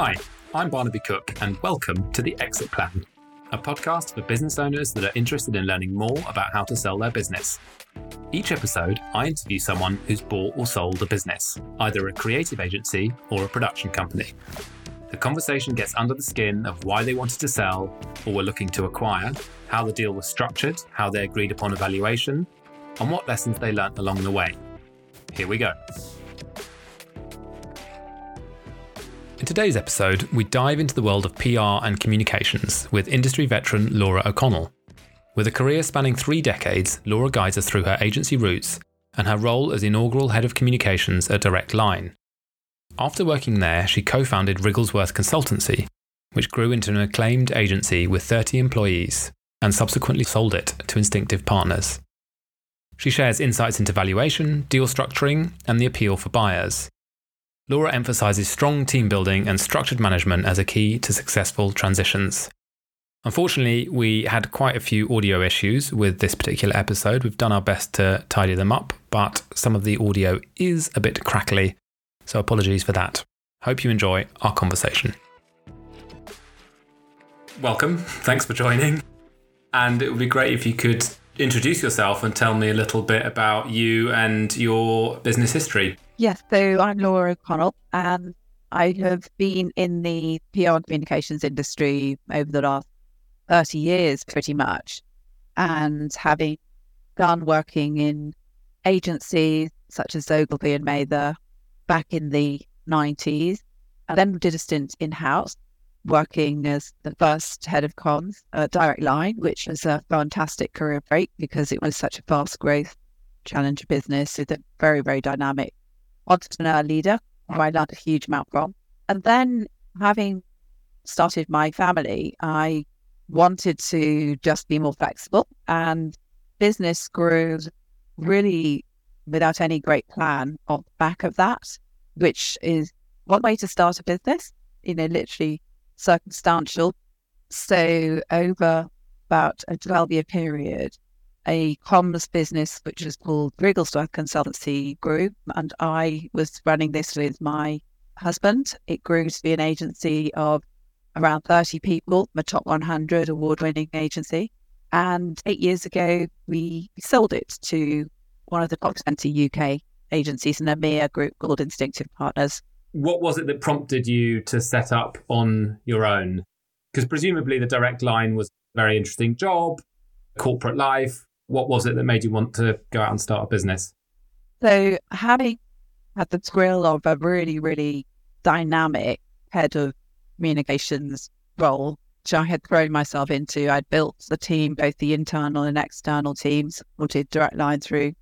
Hi, I'm Barnaby Cook, and welcome to The Exit Plan, a podcast for business owners that are interested in learning more about how to sell their business. Each episode, I interview someone who's bought or sold a business, either a creative agency or a production company. The conversation gets under the skin of why they wanted to sell or were looking to acquire, how the deal was structured, how they agreed upon a valuation, and what lessons they learnt along the way. Here we go. Today's episode, we dive into the world of PR and communications with industry veteran Laura O'Connell. With a career spanning three decades, Laura guides us through her agency roots and her role as inaugural head of communications at Direct Line. After working there, she co founded Wriglesworth Consultancy, which grew into an acclaimed agency with 30 employees and subsequently sold it to Instinctif Partners. She shares insights into valuation, deal structuring, and the appeal for buyers. Laura emphasizes strong team building and structured management as a key to successful transitions. Unfortunately, we had quite a few audio issues with this particular episode. We've done our best to tidy them up, but some of the audio is a bit crackly, so apologies for that. Hope you enjoy our conversation. Welcome. Thanks for joining. And it would be great if you could introduce yourself and tell me a little bit about you and your business history. Yes, so I'm Laura O'Connell, and I have been in the PR and communications industry over the last 30 years, pretty much. And having done working in agencies such as Ogilvy and Mather back in the 90s, I then did a stint in house working as the first head of comms at Direct Line, which was a fantastic career break because it was such a fast growth challenger business with a very, very dynamic entrepreneur leader who I learned a huge amount from. And then having started my family, I wanted to just be more flexible and business grew really without any great plan off the back of that, which is one way to start a business, you know, literally circumstantial. So over about a 12 year period, a comms business which was called Wriglesworth Consultancy Group, and I was running this with my husband. It grew to be an agency of around 30 people, a top 100 award winning agency. And eight years ago, we sold it to one of the top 20 UK agencies, in a EMEA group called Instinctif Partners. What was it that prompted you to set up on your own? Because presumably the direct line was a very interesting job, corporate life, what was it that made you want to go out and start a business? So, having had the thrill of a really, really dynamic head of communications role, which I had thrown myself into, I'd built the team, both the internal and external teams, supported Direct Line through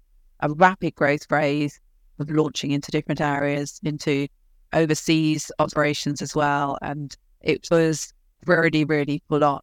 a rapid growth phase of launching into different areas, into overseas operations as well. And it was really, really full on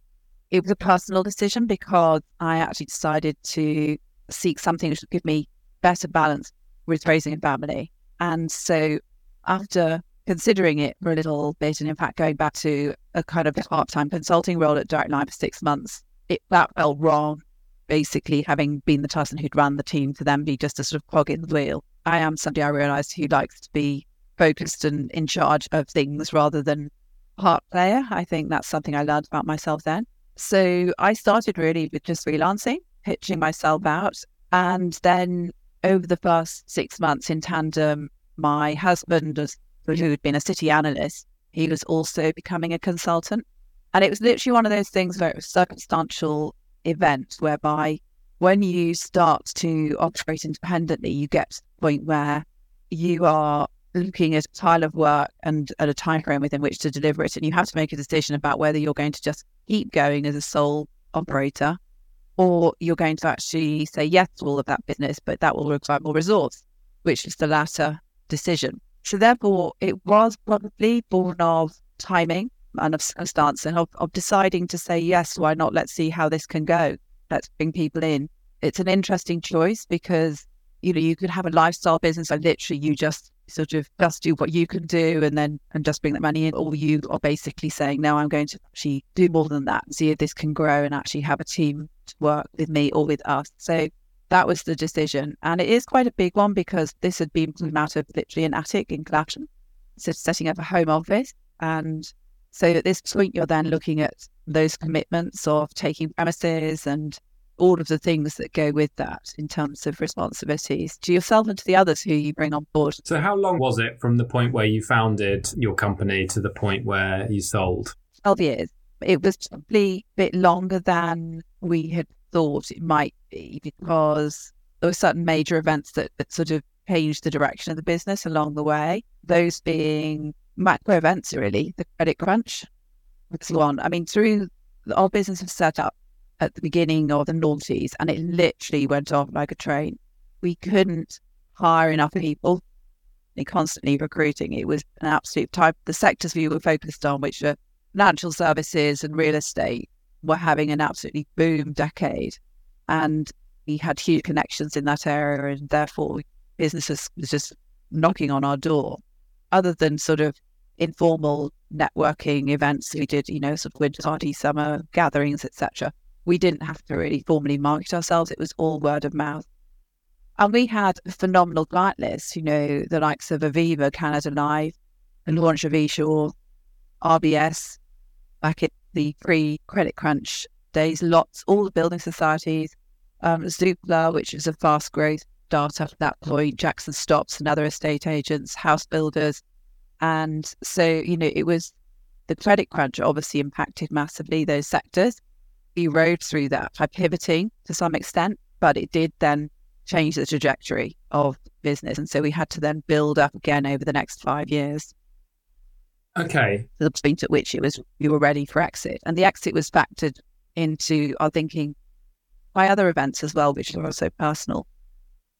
it was a personal decision because I actually decided to seek something which would give me better balance with raising a family. And so after considering it for a little bit, and in fact going back to a kind of part-time consulting role at Direct Line for six months, it that felt wrong. Basically, having been the person who'd run the team to then be just a sort of cog in the wheel. I am somebody I realised who likes to be focused and in charge of things rather than part player. I think that's something I learned about myself then. So I started really with just freelancing, pitching myself out. And then over the first six months in tandem, my husband, who had been a city analyst, he was also becoming a consultant. And it was literally one of those things where it was circumstantial event whereby when you start to operate independently, you get to the point where you are looking at a pile of work and at a time frame within which to deliver it. And you have to make a decision about whether you're going to just keep going as a sole operator or you're going to actually say yes to all of that business, but that will require more resource, which is the latter decision. So therefore, it was probably born of timing and of circumstance and of, of deciding to say, yes, why not? Let's see how this can go. Let's bring people in. It's an interesting choice because, you know, you could have a lifestyle business and literally you just sort of just do what you can do and then and just bring that money in. Or you are basically saying no i'm going to actually do more than that. See if this can grow and actually have a team to work with me or with us. So that was the decision. And it is quite a big one because this had been come out of literally an attic in Clapham so setting up a home office. And so at this point, you're then looking at those commitments of taking premises and all of the things that go with that in terms of responsibilities to yourself and to the others who you bring on board. So, how long was it from the point where you founded your company to the point where you sold? 12 years. It was probably a bit longer than we had thought it might be because there were certain major events that, that sort of changed the direction of the business along the way. Those being macro events, really, the credit crunch was one. I mean, through our business was set up at the beginning of the noughties and it literally went off like a train. We couldn't hire enough people. We constantly recruiting. It was an absolute type. The sectors we were focused on, which are financial services and real estate, were having an absolutely boom decade. And we had huge connections in that area and therefore businesses was just knocking on our door. Other than sort of informal networking events we did, you know, sort of winter party, summer gatherings, etc we didn't have to really formally market ourselves. It was all word of mouth. And we had a phenomenal client list, you know, the likes of Aviva, Canada Life, the launch of eSure, RBS, back in the pre credit crunch days, lots, all the building societies, um, Zoopla, which is a fast growth startup at that point, Jackson Stops and other estate agents, house builders. And so, you know, it was the credit crunch obviously impacted massively those sectors we rode through that by pivoting to some extent, but it did then change the trajectory of business. And so we had to then build up again over the next five years. Okay. To the point at which it was we were ready for exit. And the exit was factored into our thinking by other events as well, which were also personal.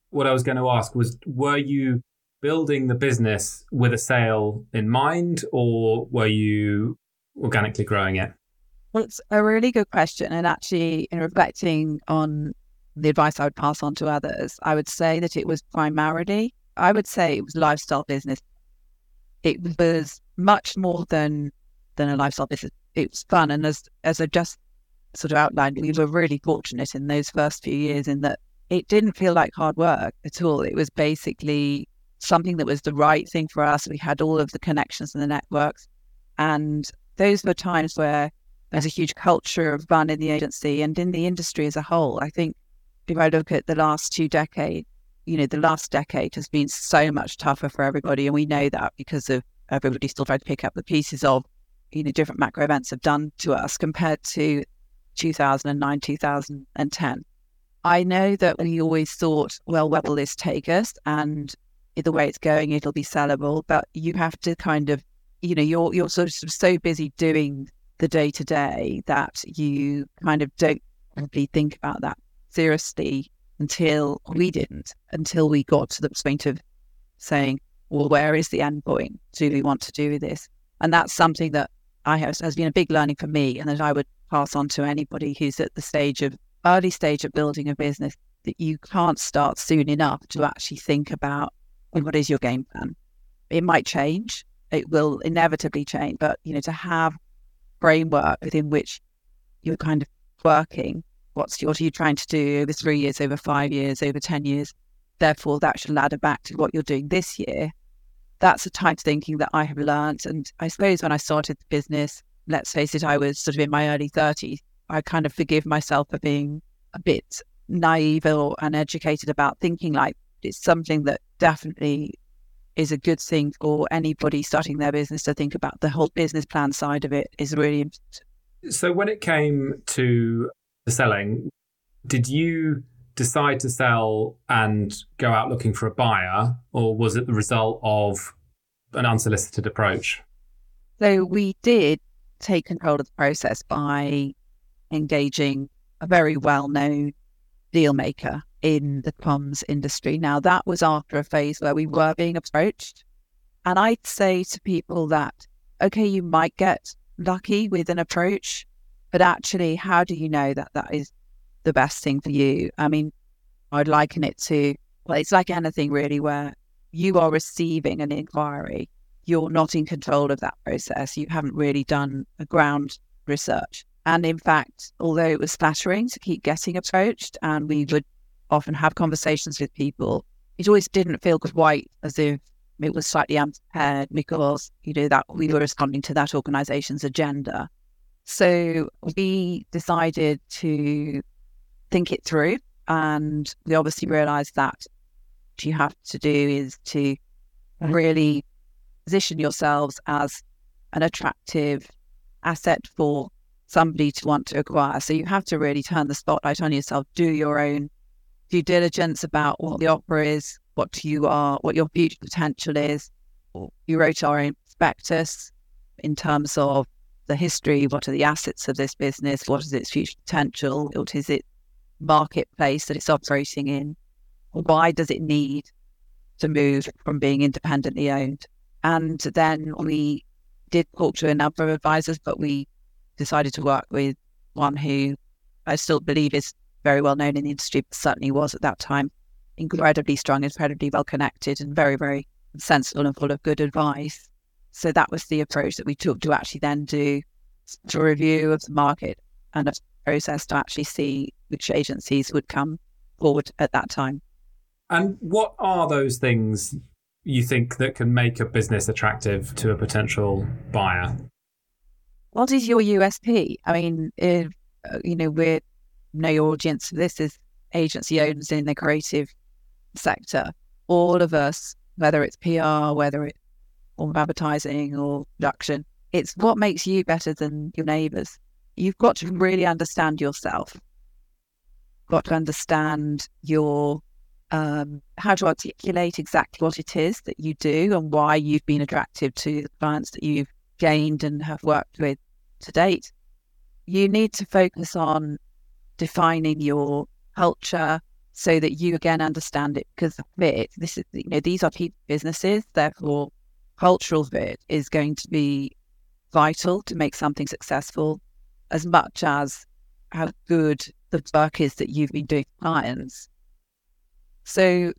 What I was going to ask was were you building the business with a sale in mind or were you organically growing it? Well, it's a really good question. And actually, in reflecting on the advice I would pass on to others, I would say that it was primarily, I would say it was lifestyle business. It was much more than than a lifestyle business. It was fun. And as as I just sort of outlined, we were really fortunate in those first few years in that it didn't feel like hard work at all. It was basically something that was the right thing for us. We had all of the connections and the networks. And those were times where there's a huge culture of fun in the agency and in the industry as a whole. I think if I look at the last two decades, you know, the last decade has been so much tougher for everybody. And we know that because of everybody still trying to pick up the pieces of, you know, different macro events have done to us compared to 2009, 2010. I know that we always thought, well, where will this take us? And the way it's going, it'll be sellable. But you have to kind of, you know, you're you're sort of so busy doing the day to day that you kind of don't really think about that seriously until we didn't, until we got to the point of saying, well, where is the end point? Do we want to do this? And that's something that I have has been a big learning for me and that I would pass on to anybody who's at the stage of early stage of building a business that you can't start soon enough to actually think about what is your game plan. It might change. It will inevitably change, but you know, to have framework within which you're kind of working. What's what are you trying to do over three years, over five years, over ten years? Therefore, that should ladder back to what you're doing this year. That's the type of thinking that I have learned. And I suppose when I started the business, let's face it, I was sort of in my early 30s. I kind of forgive myself for being a bit naive or uneducated about thinking like it's something that definitely is a good thing for anybody starting their business to think about the whole business plan side of it is really important. So when it came to the selling, did you decide to sell and go out looking for a buyer, or was it the result of an unsolicited approach? So we did take control of the process by engaging a very well known deal maker in the comms industry. Now, that was after a phase where we were being approached. And I'd say to people that, okay, you might get lucky with an approach, but actually, how do you know that that is the best thing for you? I mean, I'd liken it to, well, it's like anything really where you are receiving an inquiry. You're not in control of that process. You haven't really done a ground research. And in fact, although it was flattering to keep getting approached and we would often have conversations with people, it always didn't feel quite as if it was slightly unprepared because, you know, that we were responding to that organization's agenda. So we decided to think it through. And we obviously realized that what you have to do is to really position yourselves as an attractive asset for somebody to want to acquire. So you have to really turn the spotlight on yourself, do your own due diligence about what the opera is, what you are, what your future potential is. You wrote our own prospectus in terms of the history, what are the assets of this business, what is its future potential, what is it marketplace that it's operating in, why does it need to move from being independently owned. And then we did talk to a number of advisors, but we decided to work with one who I still believe is very well known in the industry, but certainly was at that time incredibly strong, incredibly well connected, and very, very sensible and full of good advice. So that was the approach that we took to actually then do a review of the market and a process to actually see which agencies would come forward at that time. And what are those things you think that can make a business attractive to a potential buyer? What is your USP? I mean, if, uh, you know, we know your audience. This is agency owners in the creative sector. All of us, whether it's PR, whether it's form advertising or production, it's what makes you better than your neighbours. You've got to really understand yourself. Got to understand your um, how to articulate exactly what it is that you do and why you've been attractive to the clients that you've gained and have worked with to date. You need to focus on defining your culture so that you again understand it because fit, this is you know, these are people businesses, therefore cultural fit is going to be vital to make something successful as much as how good the work is that you've been doing clients so,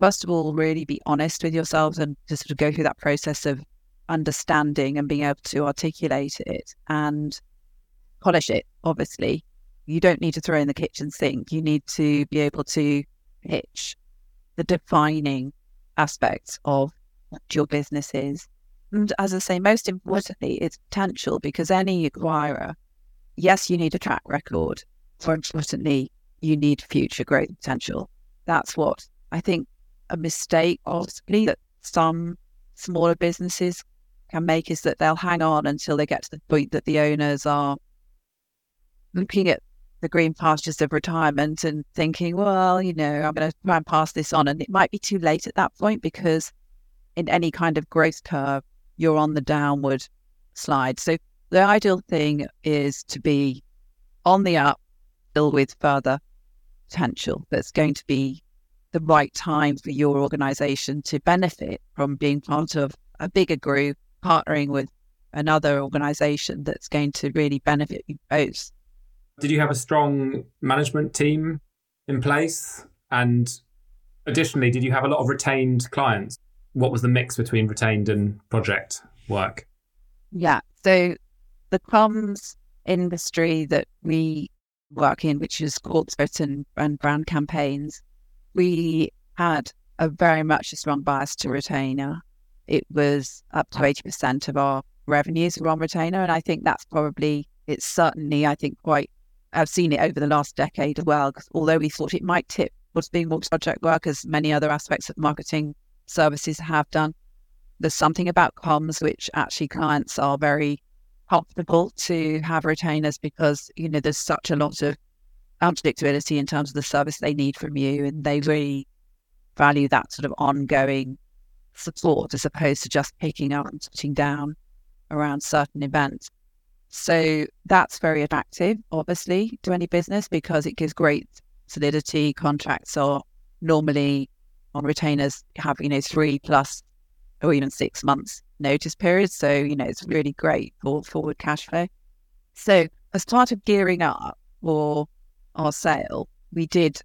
first of all, really be honest with yourselves and to sort of go through that process of understanding and being able to articulate it and polish it. Obviously, you don't need to throw in the kitchen sink. You need to be able to pitch the defining aspects of what your business is. And as I say, most importantly, it's potential because any acquirer, yes, you need a track record. More importantly, you need future growth potential that's what I think a mistake, possibly, that some smaller businesses can make is that they'll hang on until they get to the point that the owners are looking at the green pastures of retirement and thinking, well, you know, I'm going to try and pass this on. And it might be too late at that point because in any kind of growth curve, you're on the downward slide. So the ideal thing is to be on the up, still with further potential that's going to be the right time for your organization to benefit from being part of a bigger group, partnering with another organization that's going to really benefit you both. Did you have a strong management team in place? And additionally, did you have a lot of retained clients? What was the mix between retained and project work? Yeah. So the comms industry that we work in, which is corporate and, and brand campaigns, we had a very much a strong bias to retainer. It was up to 80% of our revenues were on retainer. And I think that's probably, it's certainly, I think, quite, I've seen it over the last decade as well, although we thought it might tip what's being more project work, as many other aspects of marketing services have done, there's something about comms which actually clients are very comfortable to have retainers because, you know, there's such a lot of unpredictability in terms of the service they need from you. And they really value that sort of ongoing support as opposed to just picking up and putting down around certain events. So that's very attractive, obviously, to any business because it gives great solidity. Contracts are normally on retainers have, you know, three plus or even six months notice period. So, you know, it's really great for forward cash flow. So, as part of gearing up for our sale, we did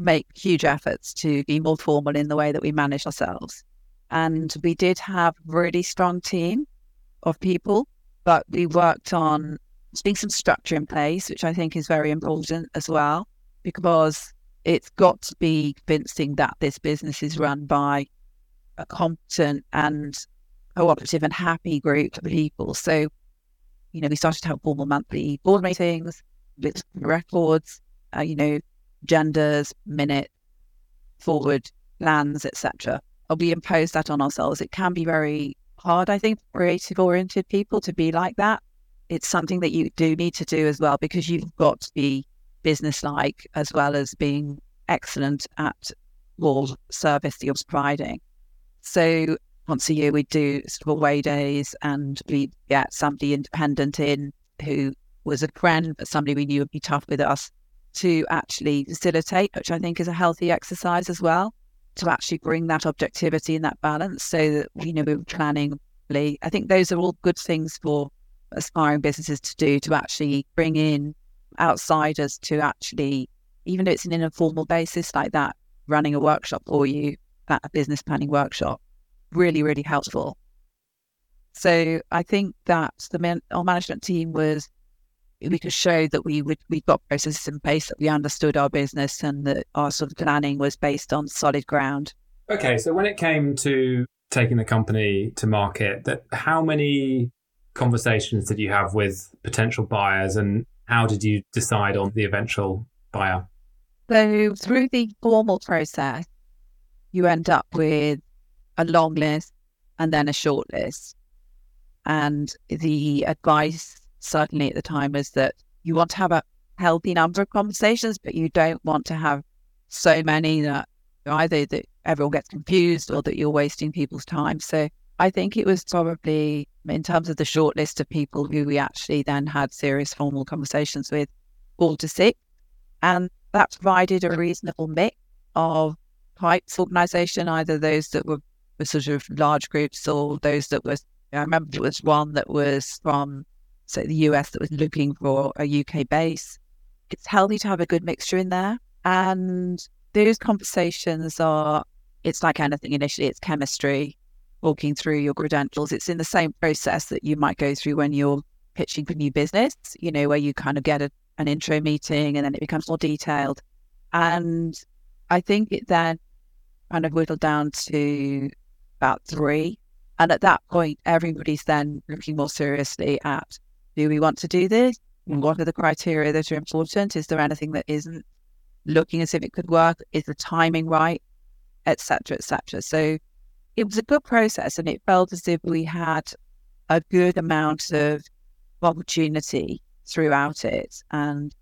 make huge efforts to be more formal in the way that we manage ourselves. And we did have really strong team of people, but we worked on putting some structure in place, which I think is very important as well, because it's got to be convincing that this business is run by a competent and cooperative and happy group of people. So, you know, we started to have formal monthly board meetings records, uh, you know, genders, minute, forward plans, etc. We impose that on ourselves. It can be very hard, I think, creative oriented people to be like that. It's something that you do need to do as well because you've got to be business like as well as being excellent at all service that you're providing. So once a year we do sort of away days and we get somebody independent in who was a friend, but somebody we knew would be tough with us to actually facilitate, which I think is a healthy exercise as well, to actually bring that objectivity and that balance so that, you know, we're planning. I think those are all good things for aspiring businesses to do to actually bring in outsiders to actually, even though it's an informal basis like that, running a workshop for you, that a business planning workshop, really, really helpful. So I think that the man, our management team was we could show that we would we got processes in place that we understood our business and that our sort of planning was based on solid ground. Okay, so when it came to taking the company to market, that how many conversations did you have with potential buyers and how did you decide on the eventual buyer? So through the formal process, you end up with a long list and then a short list. And the advice certainly at the time is that you want to have a healthy number of conversations, but you don't want to have so many that either that everyone gets confused or that you're wasting people's time. So I think it was probably in terms of the short list of people who we actually then had serious formal conversations with, four to six. And that provided a reasonable mix of types of organization, either those that were, were sort of large groups or those that were I remember there was one that was from so the US that was looking for a UK base. It's healthy to have a good mixture in there. And those conversations are, it's like anything initially, it's chemistry, walking through your credentials. It's in the same process that you might go through when you're pitching for new business, you know, where you kind of get a, an intro meeting and then it becomes more detailed. And I think it then kind of whittled down to about three. And at that point, everybody's then looking more seriously at do we want to do this? What are the criteria that are important? Is there anything that isn't looking as if it could work? Is the timing right? Etc. Etc. So it was a good process and it felt as if we had a good amount of opportunity throughout it. And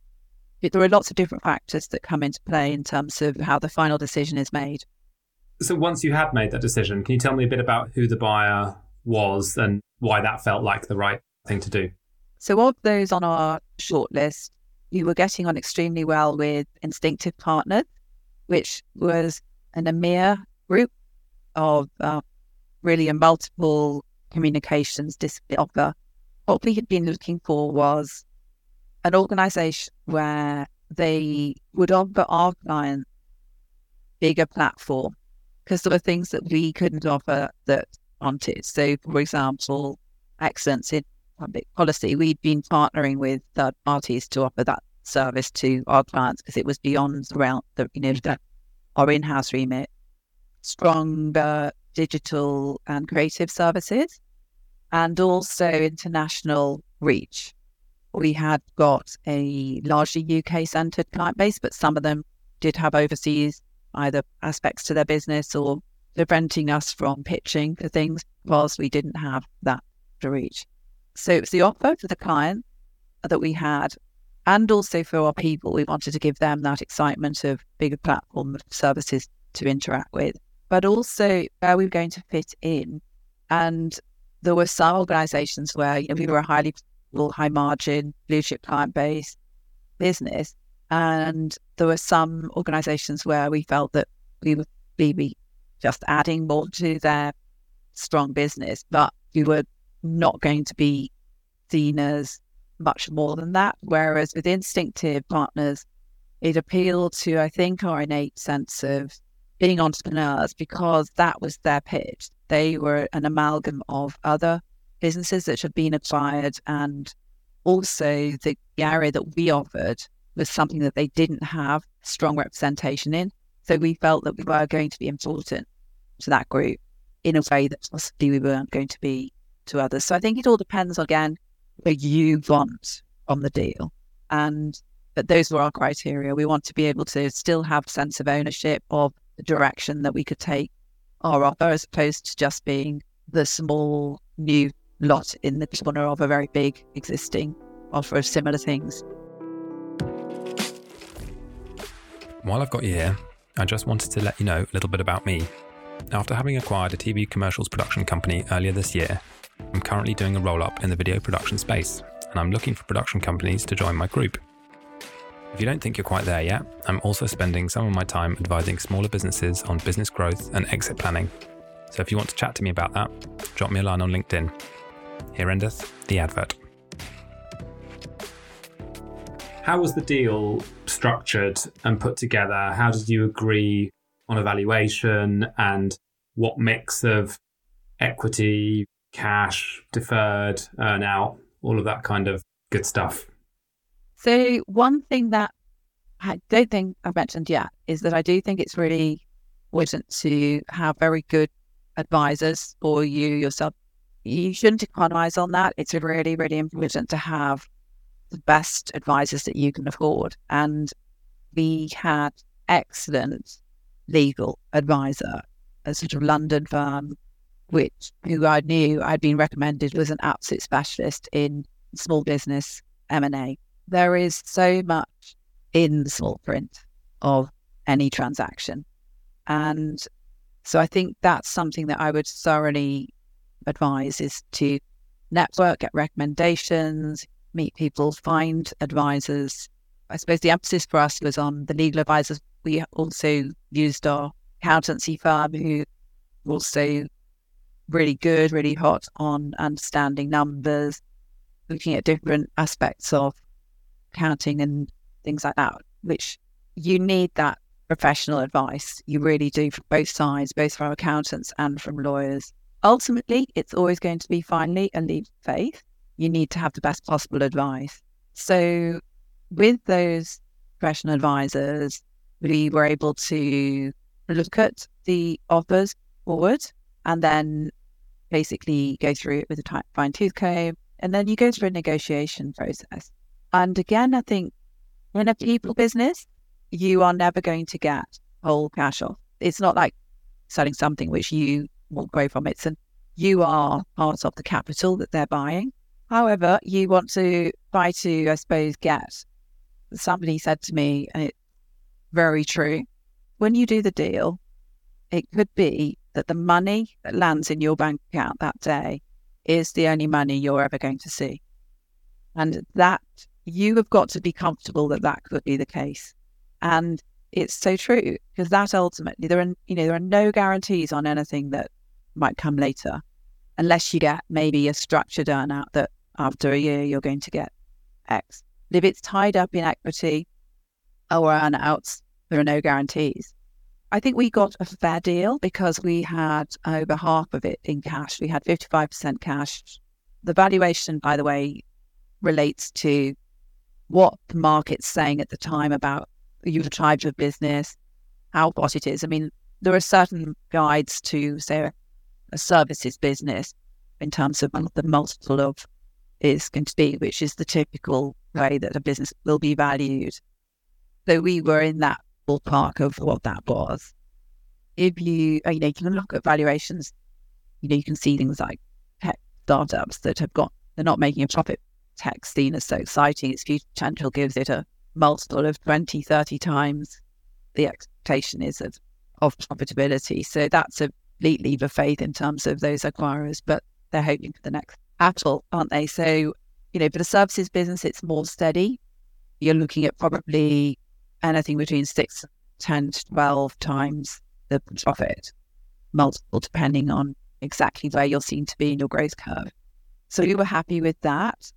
there are lots of different factors that come into play in terms of how the final decision is made. So once you had made that decision, can you tell me a bit about who the buyer was and why that felt like the right thing to do? So, of those on our shortlist, we were getting on extremely well with Instinctif Partners, which was an EMEA group of uh, really a multiple communications offer. What we had been looking for was an organization where they would offer our clients bigger platform because there were things that we couldn't offer that wanted. So, for example, excellence in public policy, we'd been partnering with third parties to offer that service to our clients because it was beyond the you know our in-house remit. Stronger digital and creative services, and also international reach. We had got a largely UK centered client base, but some of them did have overseas either aspects to their business or preventing us from pitching for things whilst we didn't have that to reach. So it was the offer for the client that we had, and also for our people. We wanted to give them that excitement of bigger platform of services to interact with, but also where we were going to fit in. And there were some organizations where you know, we were a highly high margin, blue chip client base business. And there were some organizations where we felt that we would be just adding more to their strong business, but we were not going to be seen as much more than that. Whereas with Instinctif Partners, it appealed to, I think, our innate sense of being entrepreneurs because that was their pitch. They were an amalgam of other businesses that had been acquired and also the area that we offered was something that they didn't have strong representation in. So we felt that we were going to be important to that group. in a way that possibly we weren't going to be to others. So I think it all depends again where you want on the deal. And but those were our criteria. We want to be able to still have sense of ownership of the direction that we could take our offer as opposed to just being the small new lot in the corner of a very big existing offer of similar things. While I've got you here, I just wanted to let you know a little bit about me. After having acquired a TV commercials production company earlier this year, I'm currently doing a roll up in the video production space, and I'm looking for production companies to join my group. If you don't think you're quite there yet, I'm also spending some of my time advising smaller businesses on business growth and exit planning. So if you want to chat to me about that, drop me a line on LinkedIn. Here endeth the advert. How was the deal structured and put together? How did you agree on evaluation and what mix of equity, cash, deferred, earn out, all of that kind of good stuff? So, one thing that I don't think I've mentioned yet is that I do think it's really important to have very good advisors for you yourself. You shouldn't economize on that. It's really, really important to have the best advisors that you can afford. And we had excellent legal advisor, a sort of London firm, which who I knew I'd been recommended was an absolute specialist in small business M&A. There is so much in the small print of any transaction. And so I think that's something that I would thoroughly advise is to network, get recommendations, meet people, find advisors. I suppose the emphasis for us was on the legal advisors. We also used our accountancy firm who also really good, really hot on understanding numbers, looking at different aspects of counting and things like that, which you need that professional advice. You really do from both sides, both from accountants and from lawyers. Ultimately, it's always going to be finally a leap of faith. You need to have the best possible advice. So, with those professional advisors, we were able to look at the offers forward and then basically go through it with a fine tooth comb. And then you go through a negotiation process. And again, I think in a people business, you are never going to get whole cash off. It's not like selling something which you walk away from. It's an, you are part of the capital that they're buying. However, you want to try to, I suppose, get. Somebody said to me, and it's very true. When you do the deal, it could be that the money that lands in your bank account that day is the only money you're ever going to see. And that you have got to be comfortable that that could be the case. And it's so true because that ultimately there are you know there are no guarantees on anything that might come later unless you get maybe a structured earnout that after a year you're going to get X. But if it's tied up in equity or earnouts, there are no guarantees. I think we got a fair deal because we had over half of it in cash. We had 55% cash. The valuation, by the way, relates to what the market's saying at the time about your type of business, how hot it is. I mean, there are certain guides to say a services business in terms of the multiple of is going to be, which is the typical way that a business will be valued. So we were in that ballpark of what that was. If you, uh, you know, you can look at valuations, you know, you can see things like tech startups that have got, they're not making a profit. Tech seen as so exciting, its future potential gives it a multiple of 20, 30 times the expectation is of, of profitability. So that's a complete leap of faith in terms of those acquirers, but they're hoping for the next Apple, aren't they? So, you know, for the services business, it's more steady. You're looking at probably anything between six, 10 to 12 times the profit multiple, depending on exactly where you're seen to be in your growth curve. So we were happy with that.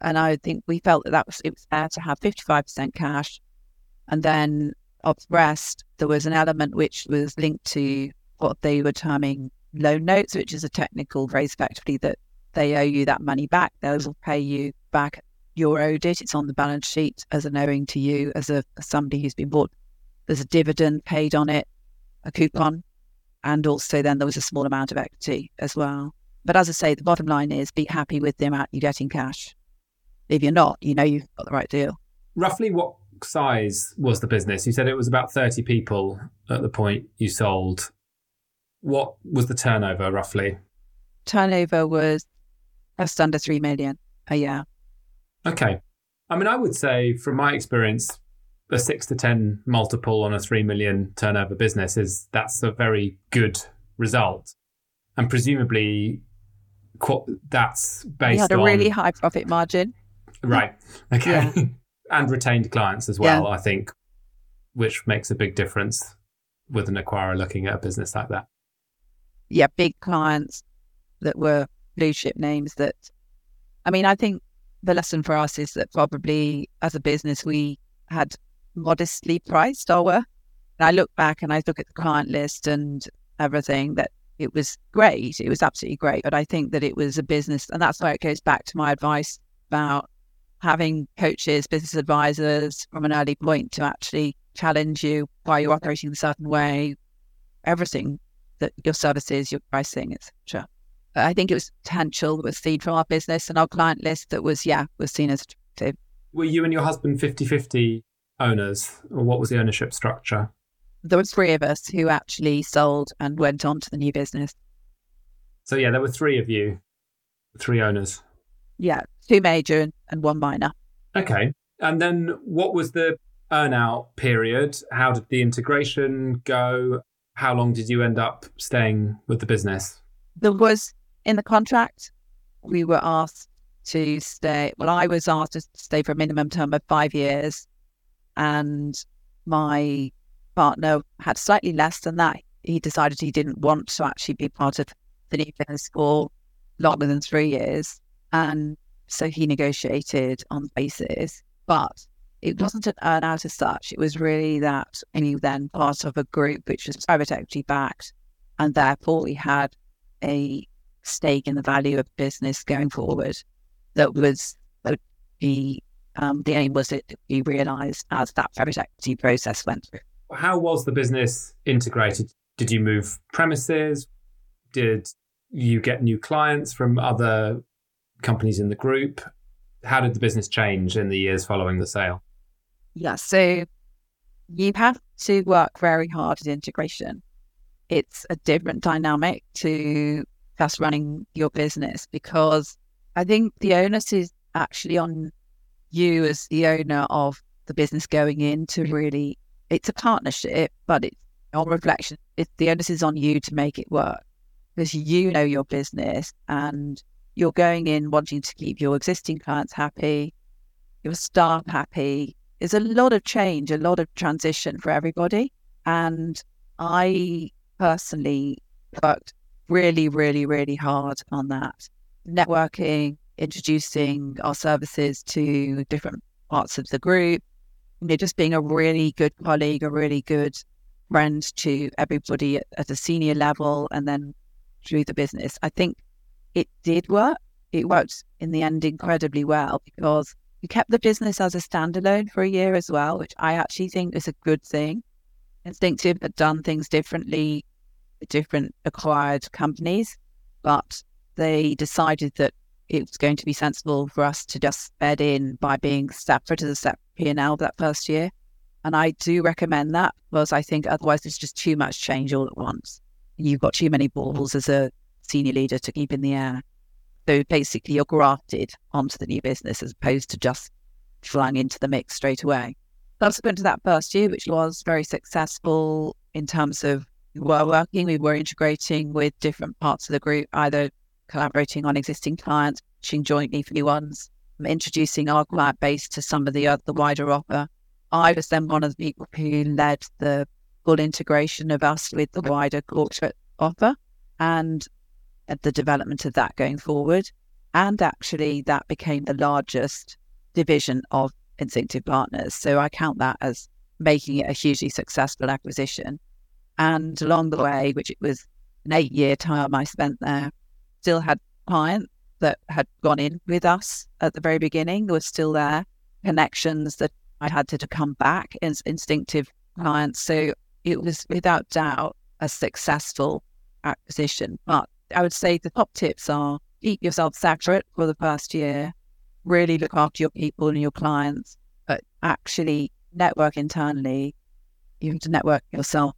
And I think we felt that, that was it was fair to have 55% cash. And then of the rest, there was an element which was linked to what they were terming loan notes, which is a technical phrase effectively that they owe you that money back. They will pay you back your owed it. It's on the balance sheet as an owing to you as a as somebody who's been bought. There's a dividend paid on it, a coupon. And also, then there was a small amount of equity as well. But as I say, the bottom line is be happy with the amount you get in cash. If you're not, you know you've got the right deal. Roughly what size was the business? You said it was about 30 people at the point you sold. What was the turnover roughly? Turnover was just under 3 million a year. Okay. I mean, I would say from my experience, a six to 10 multiple on a 3 million turnover business is that's a very good result. And presumably that's based we had a on, really high profit margin. Right. Okay. Yeah. and retained clients as well, yeah. I think, which makes a big difference with an acquirer looking at a business like that. Yeah, big clients that were blue chip names that I mean, I think the lesson for us is that probably as a business we had modestly priced our work. And I look back and I look at the client list and everything that it was great. It was absolutely great. But I think that it was a business, and that's why it goes back to my advice about having coaches, business advisors from an early point to actually challenge you why you're operating a certain way, everything that your services, your pricing, etc. I think it was potential that was seen from our business and our client list that was, yeah, was seen as attractive. Were you and your husband 50 50 owners, or what was the ownership structure? There were three of us who actually sold and went on to the new business. So, yeah, there were three of you, three owners. Yeah, two major and one minor. Okay. And then what was the earnout period? How did the integration go? How long did you end up staying with the business? There was in the contract, we were asked to stay. Well, I was asked to stay for a minimum term of five years, and my partner had slightly less than that. He decided he didn't want to actually be part of the new business for longer than three years. And so he negotiated on the basis, but it wasn't an earn out as such. It was really that he then part of a group which was private equity backed, and therefore we had a stake in the value of business going forward that was that would be um, the aim was it to be realised as that private equity process went through. How was the business integrated? Did you move premises? Did you get new clients from other companies in the group? How did the business change in the years following the sale? Yeah, so you have to work very hard at integration. It's a different dynamic to just running your business because I think the onus is actually on you as the owner of the business going in to really, it's a partnership, but it's on reflection, it, the onus is on you to make it work because you know your business and you're going in wanting to keep your existing clients happy, your staff happy. There's a lot of change, a lot of transition for everybody. And I personally worked really, really, really hard on that. Networking, introducing our services to different parts of the group, you know, just being a really good colleague, a really good friend to everybody at, at a senior level and then through the business. I think it did work. It worked in the end incredibly well because we kept the business as a standalone for a year as well, which I actually think is a good thing. Instinctif had done things differently different acquired companies, but they decided that it was going to be sensible for us to just bed in by being separate as a separate P&L that first year. And I do recommend that because I think otherwise there's just too much change all at once. You've got too many balls as a senior leader to keep in the air. So basically, you're grafted onto the new business as opposed to just flung into the mix straight away. Subsequent to that first year, which was very successful in terms of we were working, we were integrating with different parts of the group, either collaborating on existing clients, pitching jointly for new ones, introducing our client base to some of the other the wider offer. I was then one of the people who led the full integration of us with the wider corporate offer. And the development of that going forward. And actually, that became the largest division of Instinctif Partners. So I count that as making it a hugely successful acquisition. And along the way, which it was an eight year time I spent there, still had clients that had gone in with us at the very beginning, were still there, connections that I had to, to come back as Instinctif clients. So it was without doubt a successful acquisition. But I would say the top tips are keep yourself separate for the first year, really look after your people and your clients, but actually network internally. You have to network yourself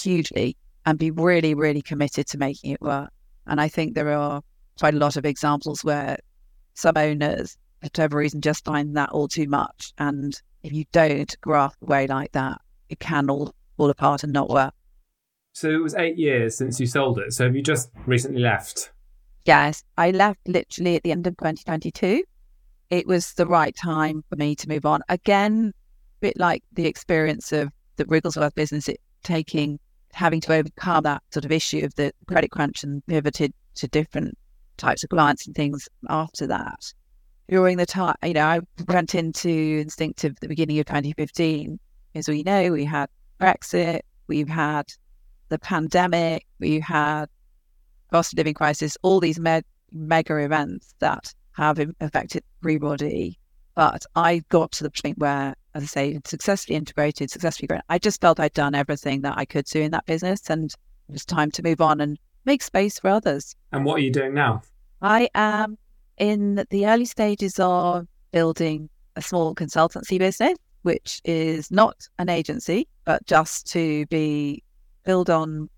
hugely and be really, really committed to making it work. And I think there are quite a lot of examples where some owners, for whatever reason, just find that all too much. And if you don't graft away like that, it can all fall apart and not work. So it was eight years since you sold it. So have you just recently left? Yes, I left literally at the end of 2022. It was the right time for me to move on. Again, a bit like the experience of the Wriglesworth business, it taking having to overcome that sort of issue of the credit crunch and pivoted to different types of clients and things after that. During the time, you know, I went into Instinctif at the beginning of 2015. As we know, we had Brexit, we've had the pandemic, we had cost of living crisis, all these me- mega events that have affected everybody. But I got to the point where, as I say, successfully integrated, successfully grown. I just felt I'd done everything that I could do in that business and it was time to move on and make space for others. And what are you doing now? I am in the early stages of building a small consultancy business, which is not an agency, but just to be build on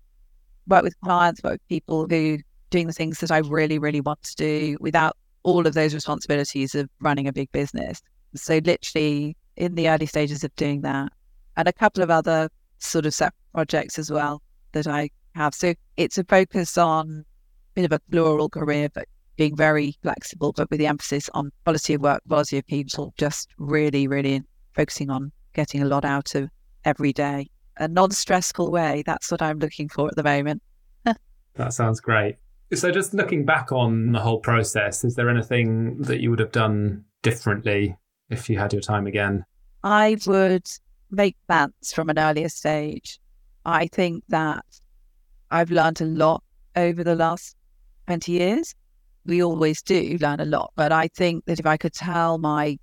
work with clients, work with people who doing the things that I really, really want to do without all of those responsibilities of running a big business. So literally in the early stages of doing that and a couple of other sort of set projects as well that I have. So it's a focus on a bit of a plural career, but being very flexible, but with the emphasis on quality of work, quality of people, just really, really focusing on getting a lot out of every day. A non stressful way. That's what I'm looking for at the moment. that sounds great. So, just looking back on the whole process, is there anything that you would have done differently if you had your time again? I would make plans from an earlier stage. I think that I've learned a lot over the last 20 years. We always do learn a lot, but I think that if I could tell my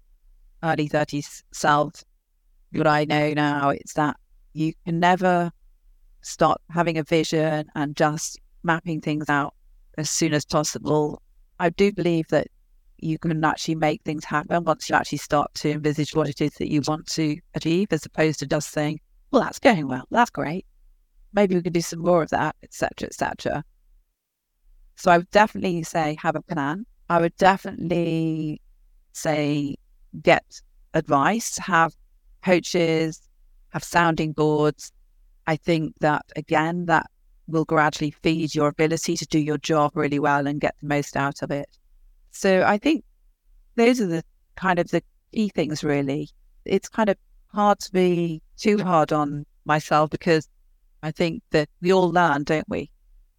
early 30s self what I know now, it's that you can never start having a vision and just mapping things out as soon as possible. I do believe that you can actually make things happen once you actually start to envisage what it is that you want to achieve, as opposed to just saying, "Well, that's going well. That's great maybe we could do some more of that, etc., etc. So I would definitely say have a plan. I would definitely say get advice, have coaches, have sounding boards. I think that again, that will gradually feed your ability to do your job really well and get the most out of it. So I think those are the kind of the key things really. It's kind of hard to be too hard on myself because I think that we all learn, don't we,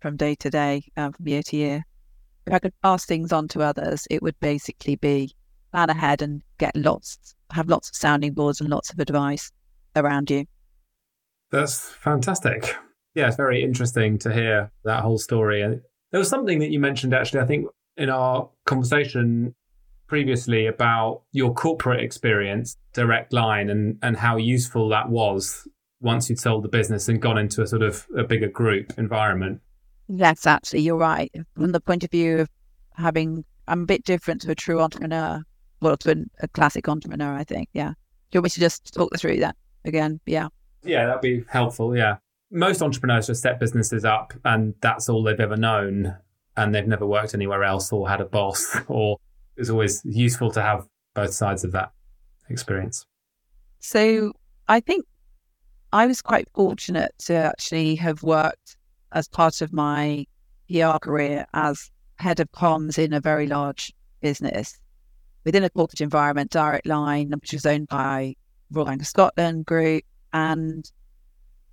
from day to day, um, from year to year. If I could pass things on to others, it would basically be plan ahead and get lots, have lots of sounding boards and lots of advice around you. That's fantastic. Yeah, it's very interesting to hear that whole story. And there was something that you mentioned actually, I think, in our conversation previously about your corporate experience, Direct Line, and, and how useful that was once you'd sold the business and gone into a sort of a bigger group environment. That's actually, you're right. From the point of view of having, I'm a bit different to a true entrepreneur, well, to a classic entrepreneur, I think. Yeah. Do you want me to just talk through that again? Yeah. Yeah, that'd be helpful. Yeah. Most entrepreneurs just set businesses up and that's all they've ever known. And they've never worked anywhere else or had a boss, or it's always useful to have both sides of that experience. So I think I was quite fortunate to actually have worked as part of my PR career as head of comms in a very large business within a corporate environment, Direct Line, which was owned by Royal Bank of Scotland Group. And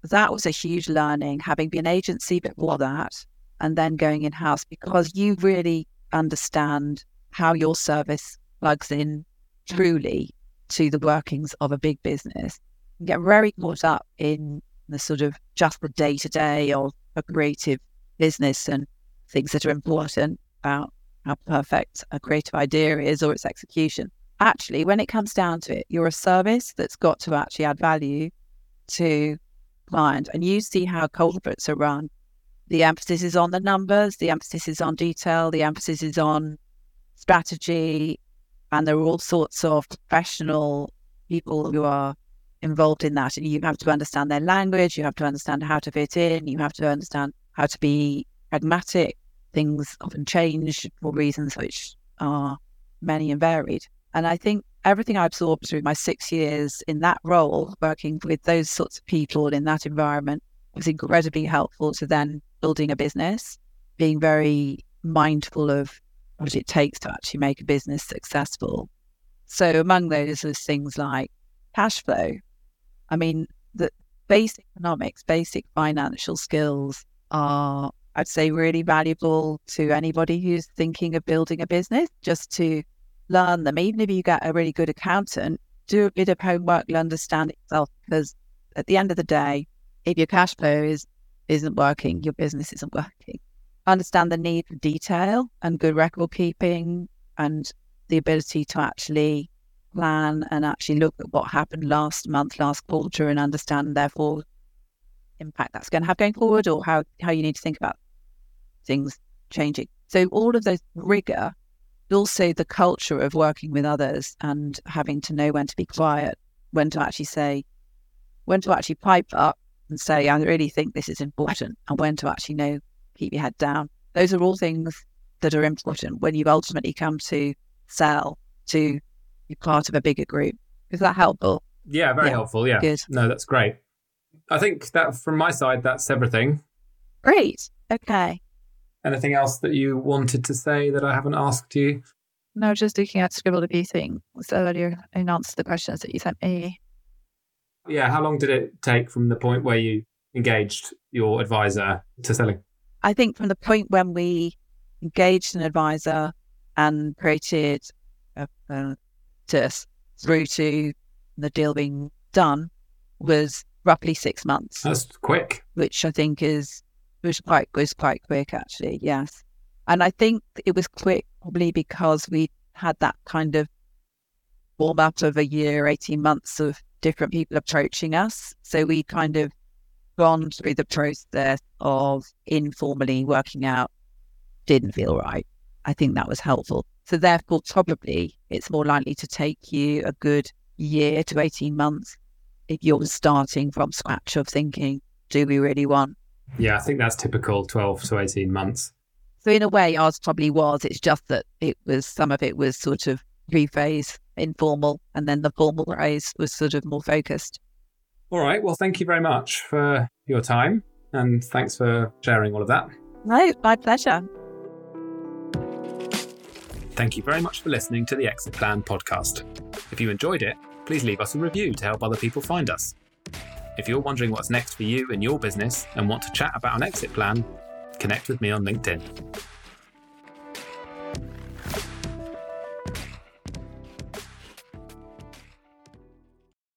that was a huge learning, having been agency before that and then going in house because you really understand how your service plugs in truly to the workings of a big business You get very caught up in the sort of just the day to day of a creative business and things that are important about how perfect a creative idea is or its execution. Actually, when it comes down to it, you're a service that's got to actually add value to client and you see how corporates are run, the emphasis is on the numbers, the emphasis is on detail, the emphasis is on strategy, and there are all sorts of professional people who are involved in that. And you have to understand their language, you have to understand how to fit in, you have to understand how to be pragmatic. Things often change for reasons which are many and varied. And I think everything I absorbed through my six years in that role, working with those sorts of people in that environment, was incredibly helpful to then building a business, being very mindful of what it takes to actually make a business successful. So among those is things like cash flow. I mean, the basic economics, basic financial skills are, I'd say, really valuable to anybody who's thinking of building a business, just to learn them. Even if you get a really good accountant, do a bit of homework and understand it yourself. Because at the end of the day, if your cash flow is isn't working, your business isn't working. Understand the need for detail and good record keeping and the ability to actually plan and actually look at what happened last month, last quarter, and understand therefore impact that's going to have going forward or how, how you need to think about things changing. So all of those rigor, also the culture of working with others and having to know when to be quiet, when to actually say, when to actually pipe up and say, I really think this is important, and when to actually know, keep your head down. Those are all things that are important when you ultimately come to sell to be part of a bigger group. Is that helpful? Yeah, very yeah. helpful. Yeah. Good. No, that's great. I think that from my side, that's everything. Great. Okay. Anything else that you wanted to say that I haven't asked you? No, just looking at scribbled a few things earlier and answer the questions that you sent me yeah, how long did it take from the point where you engaged your advisor to selling? I think from the point when we engaged an advisor and created a, a through to the deal being done was roughly six months. That's quick. Which I think is was quite was quite quick actually, yes. And I think it was quick probably because we had that kind of warm up of a year, 18 months of different people approaching us. So we kind of gone through the process of informally working out didn't feel right. I think that was helpful. So therefore, probably it's more likely to take you a good year to 18 months if you're starting from scratch of thinking, do we really want? Yeah, I think that's typical 12 to 18 months. So in a way, ours probably was. It's just that it was, some of it was sort of pre-phase informal, and then the formal phase was sort of more focused. All right. Well, thank you very much for your time, and thanks for sharing all of that. No, my pleasure. Thank you very much for listening to the Exit Plan podcast. If you enjoyed it, please leave us a review to help other people find us. If you're wondering what's next for you and your business and want to chat about an exit plan, connect with me on LinkedIn.